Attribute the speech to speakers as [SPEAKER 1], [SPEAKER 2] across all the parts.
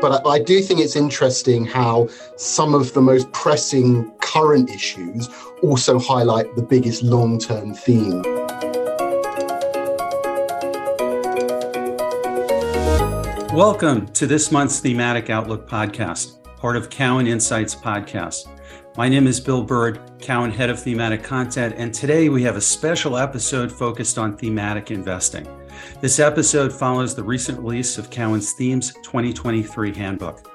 [SPEAKER 1] But I, I do think it's interesting how some of the most pressing current issues also highlight the biggest long term theme.
[SPEAKER 2] Welcome to this month's Thematic Outlook podcast, part of Cowen Insights podcast. My name is Bill Bird, Cowen Head of Thematic Content, and today we have a special episode focused on thematic investing. This episode follows the recent release of Cowen's Themes 2023 Handbook.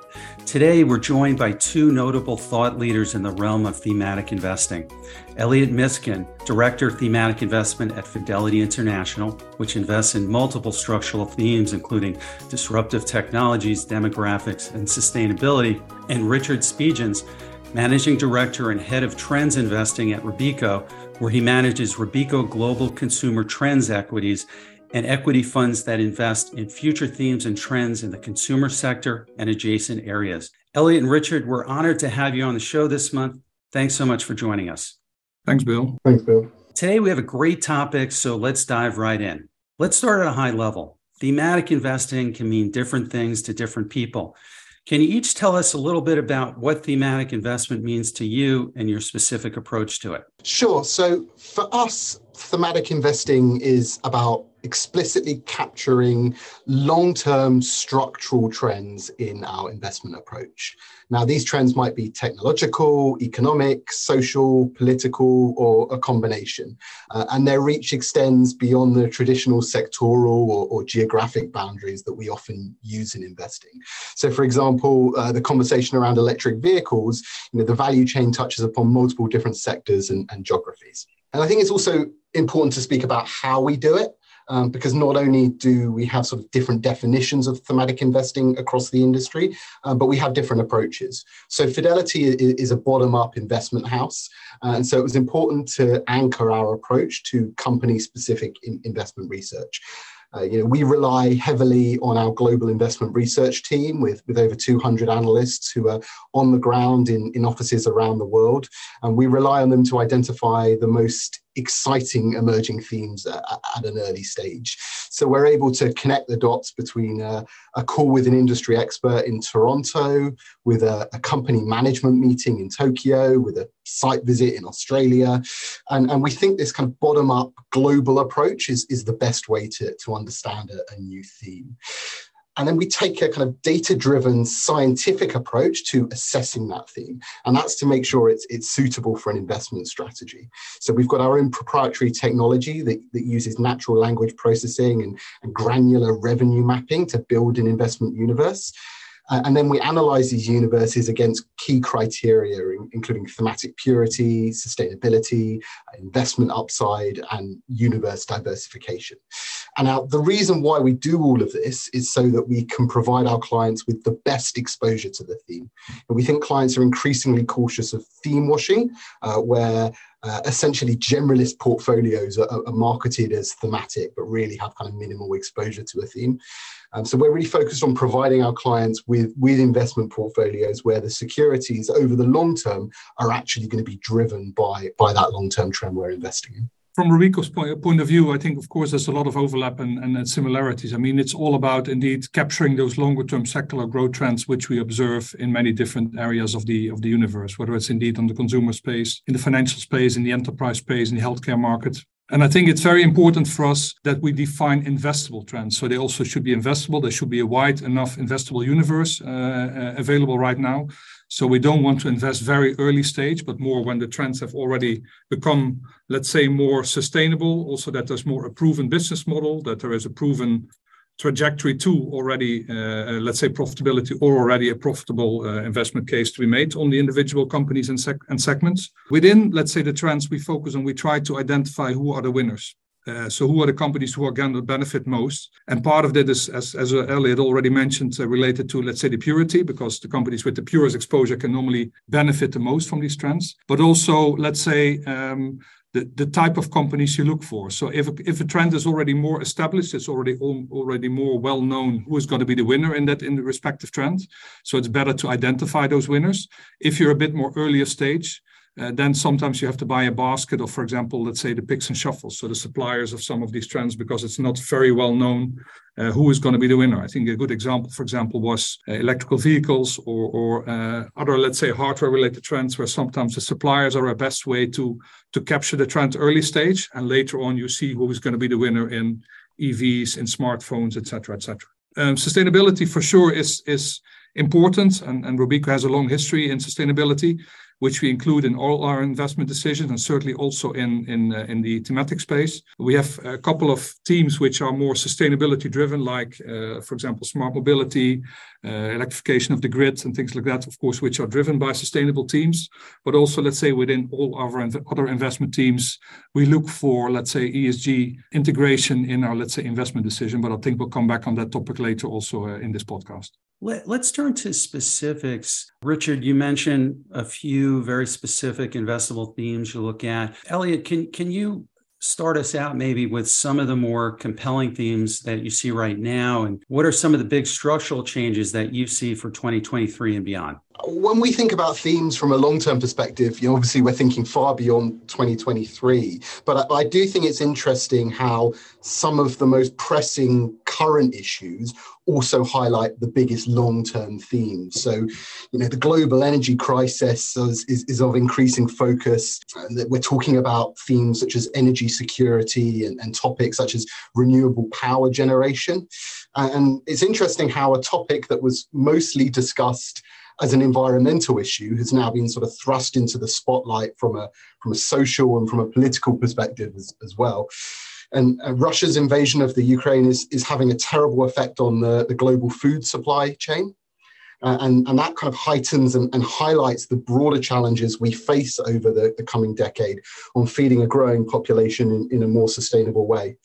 [SPEAKER 2] Today, we're joined by two notable thought leaders in the realm of thematic investing. Elliot Miskin, Director of Thematic Investment at Fidelity International, which invests in multiple structural themes, including disruptive technologies, demographics, and sustainability, and Richard Speetjens, Managing Director and Head of Trends Investing at Robeco, where he manages Robeco Global Consumer Trends Equities and equity funds that invest in future themes and trends in the consumer sector and adjacent areas. Elliot and Richard, we're honored to have you on the show this month. Thanks so much for joining us.
[SPEAKER 3] Thanks, Bill.
[SPEAKER 1] Thanks, Bill.
[SPEAKER 2] Today we have a great topic, so let's dive right in. Let's start at a high level. Thematic investing can mean different things to different people. Can you each tell us a little bit about what thematic investment means to you and your specific approach to it?
[SPEAKER 1] Sure. So, for us, thematic investing is about explicitly capturing long term structural trends in our investment approach. Now, these trends might be technological, economic, social, political, or a combination. Uh, and their reach extends beyond the traditional sectoral or, or, geographic boundaries that we often use in investing. So, for example, uh, the conversation around electric vehicles, you know, the value chain touches upon multiple different sectors and, and geographies. And I think it's also important to speak about how we do it um, because not only do we have sort of different definitions of thematic investing across the industry, um, but we have different approaches. So Fidelity is, a bottom-up investment house, uh, and so it was important to anchor our approach to company-specific in investment research. Uh, you know, we rely heavily on our global investment research team with, with over 200 analysts who are on the ground in, in offices around the world. And we rely on them to identify the most exciting emerging themes at, at, an early stage. So we're able to connect the dots between a, a call with an industry expert in Toronto, with a, a, company management meeting in Tokyo, with a site visit in Australia. And, and we think this kind of bottom up global approach is, is the best way to, to understand a, a new theme. And then we take a kind of data driven scientific approach to assessing that theme. And that's to make sure it's, it's suitable for an investment strategy. So we've got our own proprietary technology that, that uses natural language processing and, and granular revenue mapping to build an investment universe. Uh, and then we analyze these universes against key criteria, including thematic purity, sustainability, investment upside, and universe diversification. And now, the reason why we do all of this is so that we can provide our clients with the best exposure to the theme. And we think clients are increasingly cautious of theme washing, uh, where uh, essentially generalist portfolios are, are, marketed as thematic, but really have kind of minimal exposure to a theme. Um, so we're really focused on providing our clients with, with investment portfolios where the securities over the long term are actually going to be driven by, by that long term trend we're investing in
[SPEAKER 3] from Robeco's point, of view, I think, of course, there's a lot of overlap and, and, similarities. I mean, it's all about indeed capturing those longer term secular growth trends, which we observe in many different areas of the of the universe, whether it's indeed on the consumer space, in the financial space, in the enterprise space, in the healthcare market. And I think it's very important for us that we define investable trends. So they also should be investable. There should be a wide enough investable universe uh, uh, available right now. So we don't want to invest very early stage, but more when the trends have already become, let's say, more sustainable. Also, that there's more a proven business model, that there is a proven trajectory to already, uh, let's say, profitability or already a profitable uh, investment case to be made on the individual companies and, sec- and segments. Within, let's say, the trends we focus on, we try to identify who are the winners. Uh, so who are the companies who are going to benefit most? And part of that is, as, as Elliot already mentioned, uh, related to, let's say, the purity, because the companies with the purest exposure can normally benefit the most from these trends. But also, let's say, um, the, the type of companies you look for. So if a, if a trend is already more established, it's already already more well known who is going to be the winner in that in the respective trend. So it's better to identify those winners. If you're a bit more earlier stage, uh, then sometimes you have to buy a basket of, for example, let's say the picks and shuffles, so the suppliers of some of these trends, because it's not very well known uh, who is going to be the winner. I think a good example, for example, was uh, electrical vehicles or, or uh, other, let's say, hardware-related trends, where sometimes the suppliers are a best way to to capture the trend early stage, and later on you see who is going to be the winner in EVs, in smartphones, etc., etc. Um, sustainability for sure is is important, and, and Robeco has a long history in sustainability which we include in all our investment decisions and certainly also in in uh, in the thematic space. We have a couple of teams which are more sustainability driven, like uh, for example, smart mobility, uh, electrification of the grid, and things like that. Of course, which are driven by sustainable teams. But also, let's say within all our other investment teams, we look for let's say ESG integration in our let's say investment decision. But I think we'll come back on that topic later also uh, in this podcast.
[SPEAKER 2] Let, us turn to specifics. Richard, you mentioned a few very specific investable themes you look at. Elliot, can, can you start us out maybe with some of the more compelling themes that you see right now? And what are some of the big structural changes that you see for 2023 and beyond?
[SPEAKER 1] When we think about themes from a long-term perspective, you know, obviously we're thinking far beyond 2023. But I, I, do think it's interesting how some of the most pressing current issues also highlight the biggest long-term themes. So, you know, the global energy crisis is, is, is of increasing focus. We're talking about themes such as energy security and, and topics such as renewable power generation. And it's interesting how a topic that was mostly discussed as an environmental issue has now been sort of thrust into the spotlight from a from a social and from a political perspective as, as well. And uh, Russia's invasion of the Ukraine is, is having a terrible effect on the, the global food supply chain. Uh, and, and that kind of heightens and, and, highlights the broader challenges we face over the, the coming decade on feeding a growing population in, in a more sustainable way.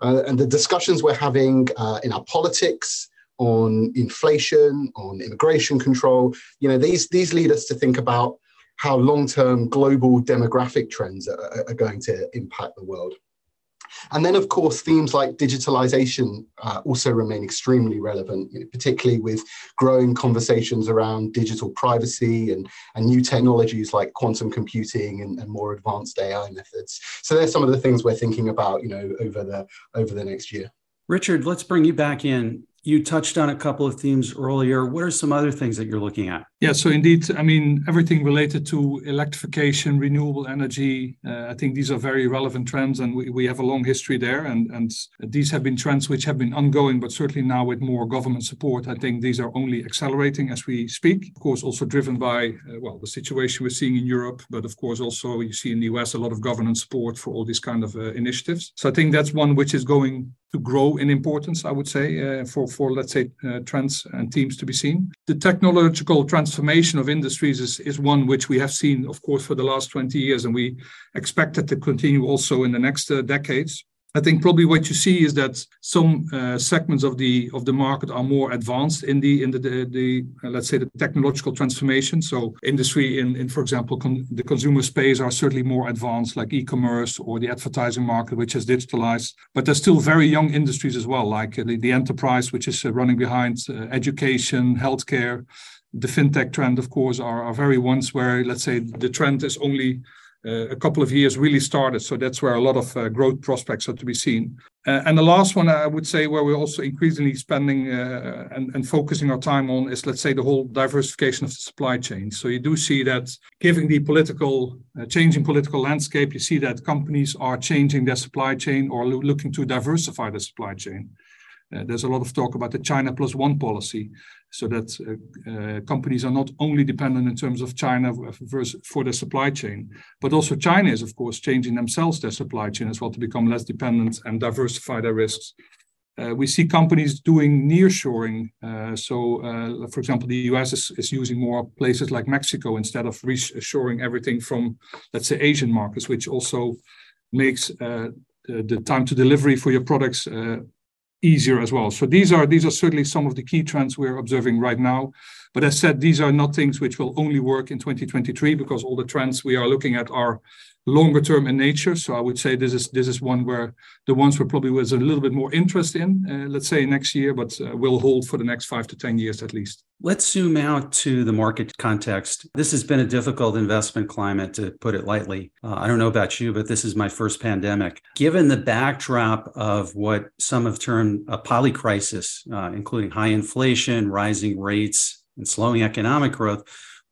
[SPEAKER 1] Uh, and the discussions we're having uh, in our politics, on inflation, on immigration control. You know, these these lead us to think about how long-term global demographic trends are, are going to impact the world. And then, of course, themes like digitalization uh, also remain extremely relevant, you know, particularly with growing conversations around digital privacy and, and new technologies like quantum computing and, and more advanced AI methods. So there's some of the things we're thinking about, you know, over the over the next year.
[SPEAKER 2] Richard, let's bring you back in. You touched on a couple of themes earlier. What are some other things that you're looking at?
[SPEAKER 3] Yeah, so indeed, I mean, everything related to electrification, renewable energy, uh, I think these are very relevant trends, and we, we have a long history there. And, and these have been trends which have been ongoing, but certainly now with more government support, I think these are only accelerating as we speak. Of course, also driven by, uh, well, the situation we're seeing in Europe, but of course, also you see in the US a lot of government support for all these kind of uh, initiatives. So I think that's one which is going to grow in importance, I would say, uh, for, for let's say, uh, trends and teams to be seen. The technological transformation of industries is, is one which we have seen, of course, for the last 20 years, and we expect it to continue also in the next uh, decades. I think probably what you see is that some uh, segments of the of the market are more advanced in the in the the, the uh, let's say the technological transformation. So industry in in for example con- the consumer space are certainly more advanced, like e-commerce or the advertising market, which has digitalized. But there's still very young industries as well, like uh, the, the enterprise, which is uh, running behind uh, education, healthcare. The fintech trend, of course, are, are very ones where let's say the trend is only a couple of years really started. So that's where a lot of uh, growth prospects are to be seen. Uh, and the last one I would say where we're also increasingly spending uh, and, and, focusing our time on is, let's say, the whole diversification of the supply chain. So you do see that given the political, uh, changing political landscape, you see that companies are changing their supply chain or lo- looking to diversify the supply chain. Uh, there's a lot of talk about the China plus one policy, so that uh, uh, companies are not only dependent in terms of China for their supply chain, but also China is, of course, changing themselves their supply chain as well to become less dependent and diversify their risks. Uh, we see companies doing nearshoring. Uh, so, uh, for example, the US is, is, using more places like Mexico instead of reshoring everything from, let's say, Asian markets, which also makes the, the, time to delivery for your products easier as well. So these are these are certainly some of the key trends we're observing right now. But as said, these are not things which will only work in 2023 because all the trends we are looking at are longer term in nature. So I would say this is this is one where the ones where probably was a little bit more interest in, uh, let's say next year, but uh, will hold for the next five to ten years at least.
[SPEAKER 2] Let's zoom out to the market context. This has been a difficult investment climate, to put it lightly. Uh, I don't know about you, but this is my first pandemic. Given the backdrop of what some have termed a polycrisis, uh, including high inflation, rising rates, and slowing economic growth,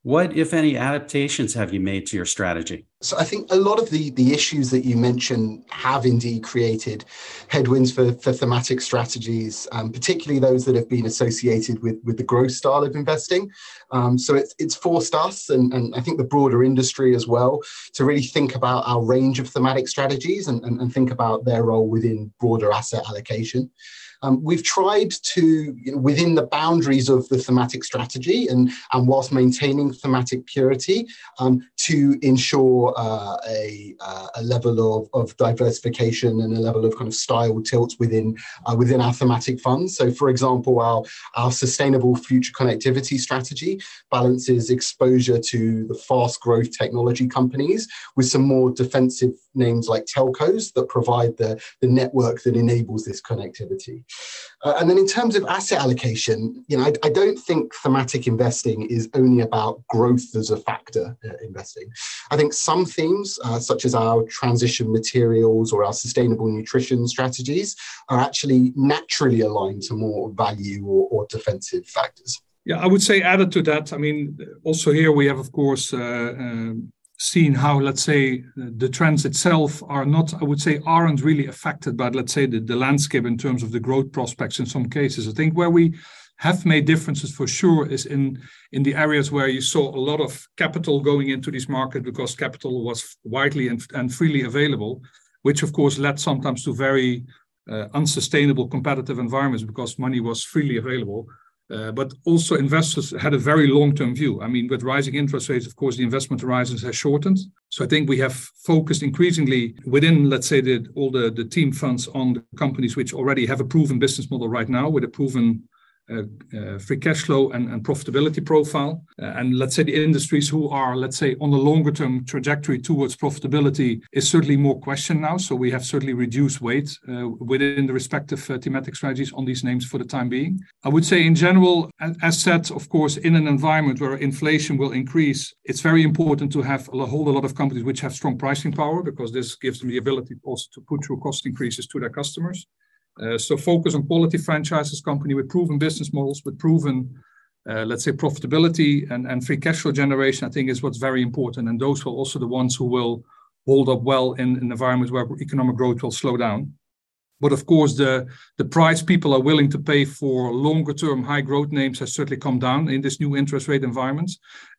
[SPEAKER 2] what, if any, adaptations have you made to your strategy?
[SPEAKER 1] So I think a lot of the, the issues that you mentioned have indeed created headwinds for, for thematic strategies, um, particularly those that have been associated with, with the growth style of investing. Um, so it's, it's forced us, and, and I think the broader industry as well, to really think about our range of thematic strategies and, and, and think about their role within broader asset allocation. Um, we've tried to, you know, within the boundaries of the thematic strategy and, and whilst maintaining thematic purity, um, to ensure uh, a, uh, a level of, of diversification and a level of kind of style tilt within, uh, within our thematic funds. So, for example, our, our sustainable future connectivity strategy balances exposure to the fast growth technology companies with some more defensive names like telcos that provide the, the network that enables this connectivity. Uh, and then in terms of asset allocation, you know, I, I, don't think thematic investing is only about growth as a factor uh, investing. I think some themes, uh, such as our transition materials or our sustainable nutrition strategies, are actually naturally aligned to more value or, or defensive factors.
[SPEAKER 3] Yeah, I would say added to that. I mean, also here we have, of course, uh, um, seen how, let's say, the trends itself are not, I would say, aren't really affected by, let's say, the, the landscape in terms of the growth prospects in some cases. I think where we have made differences for sure is in in the areas where you saw a lot of capital going into this market because capital was widely and, and freely available, which of course led sometimes to very uh, unsustainable competitive environments because money was freely available. Uh, but also investors had a very long-term view. I mean, with rising interest rates, of course, the investment horizons have shortened. So I think we have focused increasingly within, let's say, the, all the, the team funds on the companies which already have a proven business model right now with a proven free cash flow and, profitability profile. Uh, and let's say the industries who are, let's say, on the longer term trajectory towards profitability is certainly more questioned now. So we have certainly reduced weight uh, within the respective uh, thematic strategies on these names for the time being. I would say, in general, as said, of course, in an environment where inflation will increase, it's very important to have a whole lot of companies which have strong pricing power because this gives them the ability also to put through cost increases to their customers. Uh, so focus on quality franchises company with proven business models, with proven, uh, let's say, profitability and, free cash flow generation, I think is what's very important. And those will also the ones who will hold up well in an environment where economic growth will slow down. But of course, the, price people are willing to pay for longer term high growth names has certainly come down in this new interest rate environment.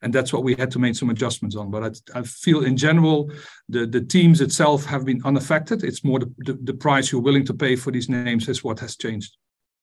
[SPEAKER 3] And that's what we had to make some adjustments on. But I, feel in general, the, the teams itself have been unaffected. It's more the price you're willing to pay for these names is what has changed.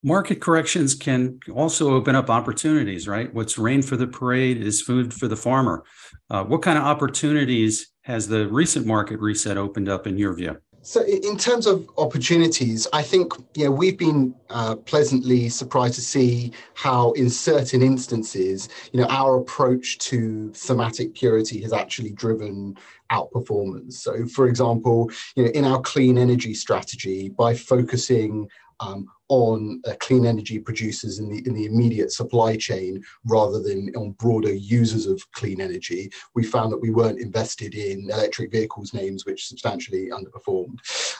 [SPEAKER 2] Market corrections can also open up opportunities, right? What's rain for the parade is food for the farmer. Uh, what kind of opportunities has the recent market reset opened up in your view?
[SPEAKER 1] So, in terms of opportunities, I think you know we've been uh, pleasantly surprised to see how, in certain instances, you know, our approach to thematic purity has actually driven outperformance. So, for example, you know, in our clean energy strategy, by focusing um, on uh, clean energy producers in the in the immediate supply chain rather than on broader users of clean energy. We found that we weren't invested in electric vehicles names which substantially underperformed.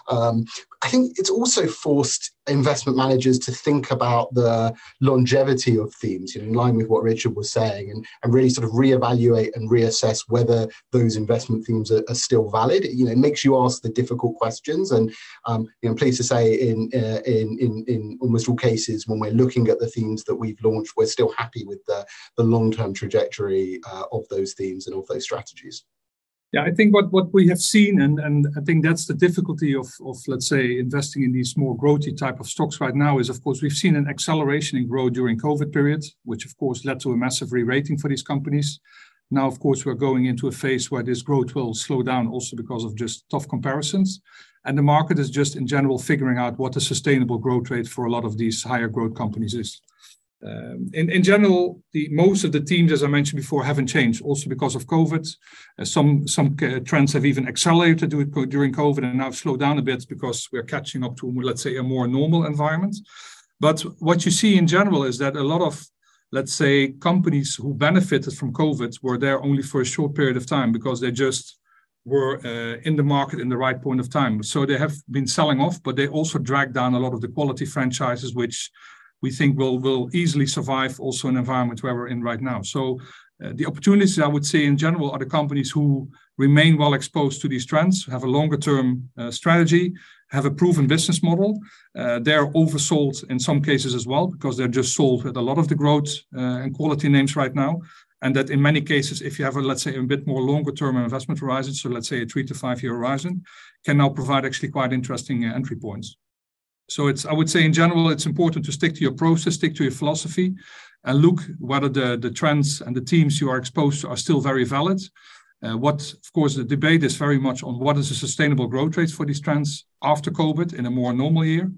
[SPEAKER 1] Um, I think it's also forced investment managers to think about the longevity of themes, you know, in line with what Richard was saying, and, and really sort of reevaluate and reassess whether those investment themes are, are still valid. You know, it makes you ask the difficult questions, and um, you know, I'm pleased to say in, uh, in in in almost all cases, when we're looking at the themes that we've launched, we're still happy with the the long term trajectory uh, of those themes and of those strategies.
[SPEAKER 3] Yeah, I think what, what we have seen, and, and I think that's the difficulty of, of, let's say, investing in these more growthy type of stocks right now is, of course, we've seen an acceleration in growth during COVID period, which, of course, led to a massive re-rating for these companies. Now, of course, we're going into a phase where this growth will slow down also because of just tough comparisons. And the market is just in general figuring out what the sustainable growth rate for a lot of these higher growth companies is. Um, in, general, the, most of the teams, as I mentioned before, haven't changed, also because of COVID. Uh, some some uh, trends have even accelerated during COVID and now slowed down a bit because we're catching up to, let's say, a more normal environment. But what you see in general is that a lot of, let's say, companies who benefited from COVID were there only for a short period of time because they just were uh, in the market in the right point of time. So they have been selling off, but they also dragged down a lot of the quality franchises, which we think will will easily survive also in an environment where we're in right now. So the opportunities I would say in general are the companies who remain well exposed to these trends, have a longer term uh, strategy, have a proven business model. Uh, they're oversold in some cases as well because they're just sold with a lot of the growth uh, and quality names right now. And that in many cases, if you have a, let's say, a bit more longer term investment horizon, so let's say a three to five year horizon, can now provide actually quite interesting uh, entry points. So it's, I would say in general, it's important to stick to your process, stick to your philosophy, and look whether the, the trends and the teams you are exposed to are still very valid. Uh, what, of course, the debate is very much on what is a sustainable growth rate for these trends after COVID in a more normal year.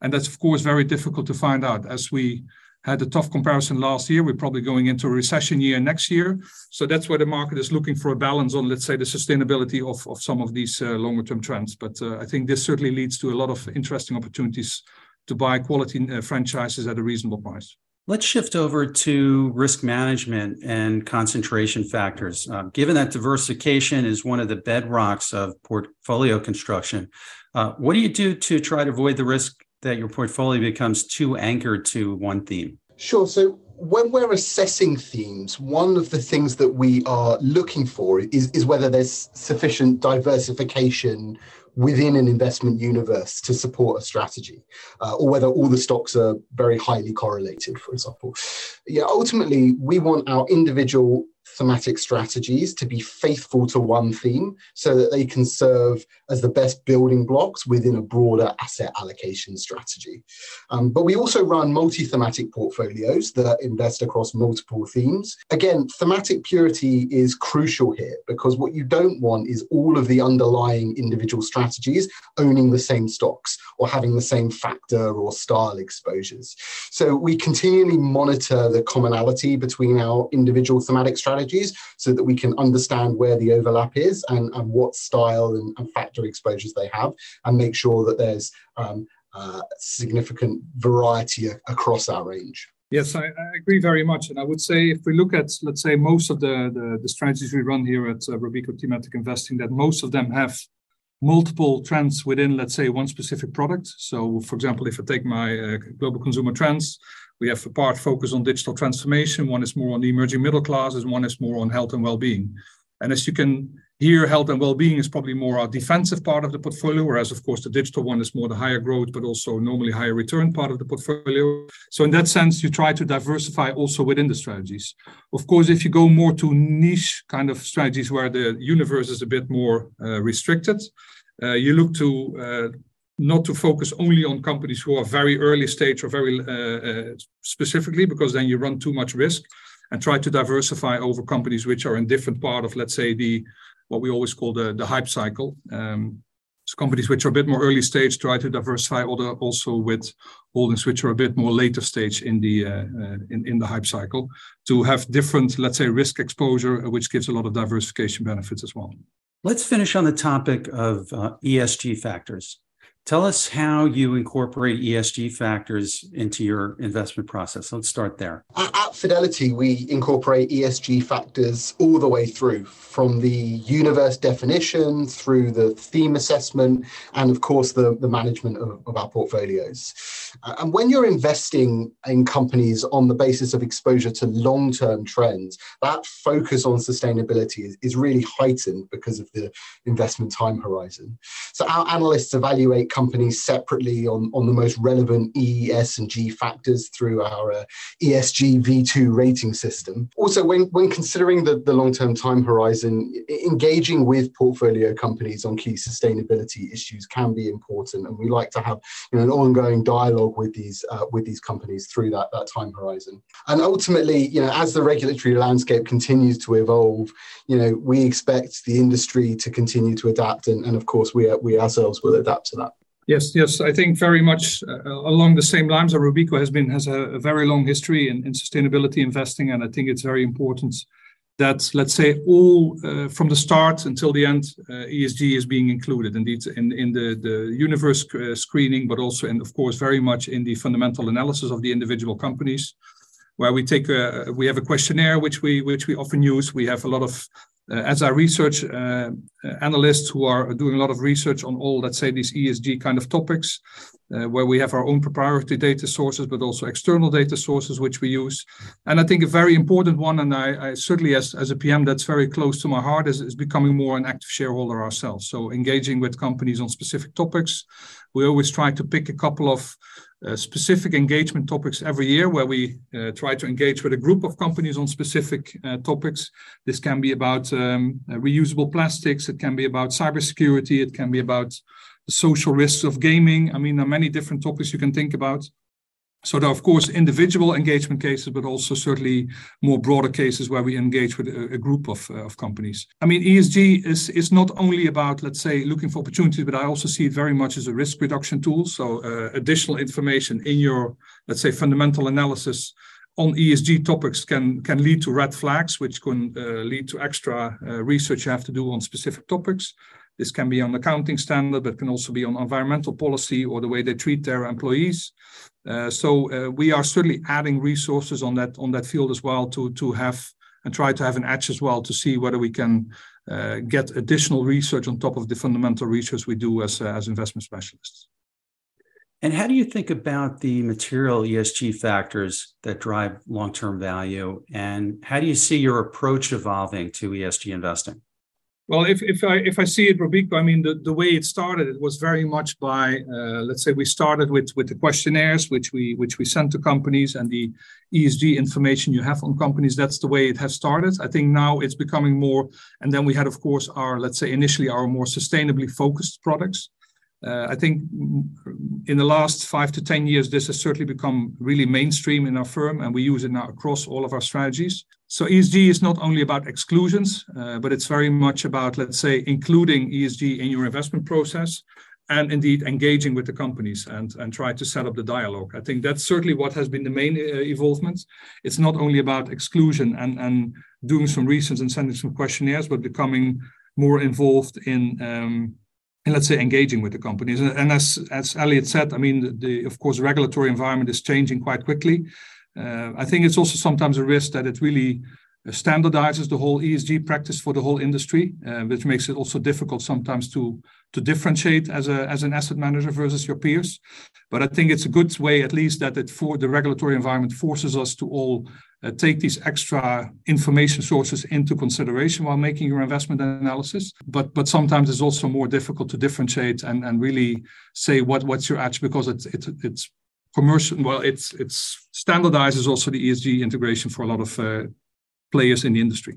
[SPEAKER 3] And that's, of course, very difficult to find out. As we had a tough comparison last year, we're probably going into a recession year next year. So that's where the market is looking for a balance on, let's say, the sustainability of, of some of these uh, longer term trends. But uh, I think this certainly leads to a lot of interesting opportunities to buy quality uh, franchises at a reasonable price.
[SPEAKER 2] Let's shift over to risk management and concentration factors. Uh, given that diversification is one of the bedrocks of portfolio construction, uh, what do you do to try to avoid the risk that your portfolio becomes too anchored to one theme?
[SPEAKER 1] Sure. So when we're assessing themes, one of the things that we are looking for is, is whether there's sufficient diversification within an investment universe to support a strategy, uh, or whether all the stocks are very highly correlated, for example. Yeah, ultimately, we want our individual thematic strategies to be faithful to one theme so that they can serve as the best building blocks within a broader asset allocation strategy. Um, but we also run multi thematic portfolios that invest across multiple themes. Again, thematic purity is crucial here because what you don't want is all of the underlying individual strategies owning the same stocks or having the same factor or style exposures. So we continually monitor the commonality between our individual thematic strategies so that we can understand where the overlap is and, and what style and, and factor exposures they have and make sure that there's um, uh, significant variety across our range.
[SPEAKER 3] Yes, I, I, agree very much. And I would say if we look at, let's say, most of the, the, the strategies we run here at uh, Robeco Thematic Investing, that most of them have multiple trends within, let's say, one specific product. So, for example, if I take my uh, global consumer trends, we have a part focused on digital transformation, one is more on the emerging middle classes, one is more on health and well-being. And as you can hear, health and well-being is probably more our defensive part of the portfolio, whereas of course the digital one is more the higher growth, but also normally higher return part of the portfolio. So in that sense, you try to diversify also within the strategies. Of course, if you go more to niche kind of strategies where the universe is a bit more uh, restricted, uh, you look to uh, not to focus only on companies who are very early stage or very uh, uh, specifically, because then you run too much risk, and try to diversify over companies which are in different part of, let's say, the what we always call the the hype cycle. Um, so companies which are a bit more early stage try to diversify also with holdings which are a bit more later stage in the uh, uh, in, in the hype cycle to have different, let's say, risk exposure, which gives a lot of diversification benefits as well.
[SPEAKER 2] Let's finish on the topic of uh, ESG factors. Tell us how you incorporate ESG factors into your investment process. Let's start there.
[SPEAKER 1] At Fidelity, we incorporate ESG factors all the way through from the universe definition through the theme assessment and, of course, the, the management of, of our portfolios. And when you're investing in companies on the basis of exposure to long term trends, that focus on sustainability is, is really heightened because of the investment time horizon. So our analysts evaluate companies separately on, on the most relevant E, S, and G factors through our uh, ESG V2 rating system. Also, when, when considering the, the long term time horizon, engaging with portfolio companies on key sustainability issues can be important. And we like to have you know, an ongoing dialogue with these, uh, with these companies through that, that time horizon. And ultimately, you know, as the regulatory landscape continues to evolve, you know, we expect the industry to continue to adapt. And, and of course, we, we ourselves will adapt to that.
[SPEAKER 3] Yes, yes, I think very much uh, along the same lines. Robeco has been has a, a very long history in, in, sustainability investing, and I think it's very important that let's say all uh, from the start until the end, uh, ESG is being included indeed in in the the universe uh, screening, but also and of course very much in the fundamental analysis of the individual companies, where we take a we have a questionnaire which we which we often use. We have a lot of uh, as our research uh, analysts who are doing a lot of research on all, let's say, these ESG kind of topics, uh, where we have our own proprietary data sources, but also external data sources which we use. And I think a very important one, and I, I certainly as, as a PM that's very close to my heart, is, is becoming more an active shareholder ourselves. So engaging with companies on specific topics. We always try to pick a couple of uh, specific engagement topics every year where we uh, try to engage with a group of companies on specific uh, topics. This can be about um, uh, reusable plastics, it can be about cybersecurity, it can be about the social risks of gaming. I mean, there are many different topics you can think about. So there are, of course, individual engagement cases, but also certainly more broader cases where we engage with a, a group of, uh, of companies. I mean, ESG is, is not only about, let's say, looking for opportunities, but I also see it very much as a risk reduction tool. So uh, additional information in your, let's say, fundamental analysis on ESG topics can, can lead to red flags, which can uh, lead to extra uh, research you have to do on specific topics. This can be on accounting standard, but can also be on environmental policy or the way they treat their employees. Uh, so uh, we are certainly adding resources on that field as well to have and try to have an edge as well to see whether we can uh, get additional research on top of the fundamental research we do as as investment specialists.
[SPEAKER 2] And how do you think about the material ESG factors that drive long-term value, and how do you see your approach evolving to ESG investing?
[SPEAKER 3] Well, if, if I if I see it, Robeco, I mean the, the way it started, it was very much by uh, let's say we started with with the questionnaires which we which we sent to companies and the ESG information you have on companies. That's the way it has started. I think now it's becoming more, and then we had of course our let's say initially our more sustainably focused products. Uh, I think in the last five to 10 years, this has certainly become really mainstream in our firm, and we use it now across all of our strategies. So ESG is not only about exclusions, uh, but it's very much about, let's say, including ESG in your investment process and indeed engaging with the companies and, and try to set up the dialogue. I think that's certainly what has been the main uh. It's not only about exclusion and, and doing some research and sending some questionnaires, but becoming more involved in um, and let's say engaging with the companies. And as as Elliot said, I mean, the, the of course regulatory environment is changing quite quickly. Uh, I think it's also sometimes a risk that it really uh, standardizes the whole ESG practice for the whole industry, uh, which makes it also difficult sometimes to to differentiate as a as an asset manager versus your peers. But I think it's a good way, at least, that it for the regulatory environment forces us to all uh, take these extra information sources into consideration while making your investment analysis. But but sometimes it's also more difficult to differentiate and, and really say what what's your edge because it's it, it's commercial. Well, it's it's standardizes also the ESG integration for a lot of uh, players in the industry.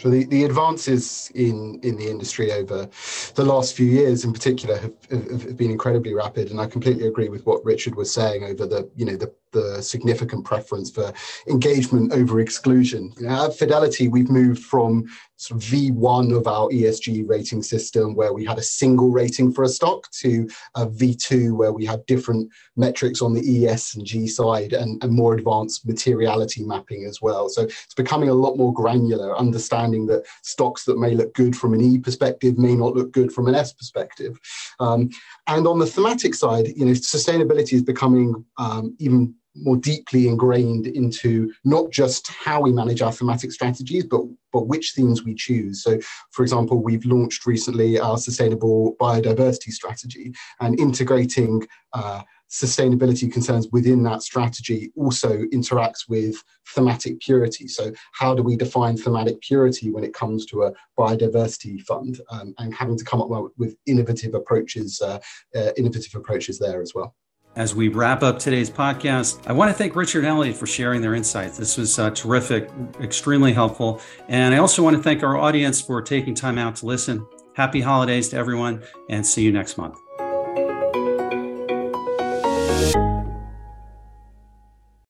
[SPEAKER 1] So the, the advances in, in the industry over the last few years in particular have, have, been incredibly rapid. And I completely agree with what Richard was saying over the, you know, the the significant preference for engagement over exclusion. At Fidelity, we've moved from sort of V1 of our ESG rating system, where we had a single rating for a stock, to a V2, where we had different metrics on the ES and G side and, and more advanced materiality mapping as well. So it's becoming a lot more granular, understanding that stocks that may look good from an E perspective may not look good from an S perspective. Um, and on the thematic side, you know, sustainability is becoming um, even more deeply ingrained into not just how we manage our thematic strategies, but, but which themes we choose. So, for example, we've launched recently our sustainable biodiversity strategy and integrating uh, sustainability concerns within that strategy also interacts with thematic purity. So, how do we define thematic purity when it comes to a biodiversity fund um, and having to come up with innovative approaches, uh, uh, innovative approaches there as well.
[SPEAKER 2] As we wrap up today's podcast, I want to thank Richard and Elliot for sharing their insights. This was uh, terrific, extremely helpful. And I also want to thank our audience for taking time out to listen. Happy holidays to everyone, and see you next month.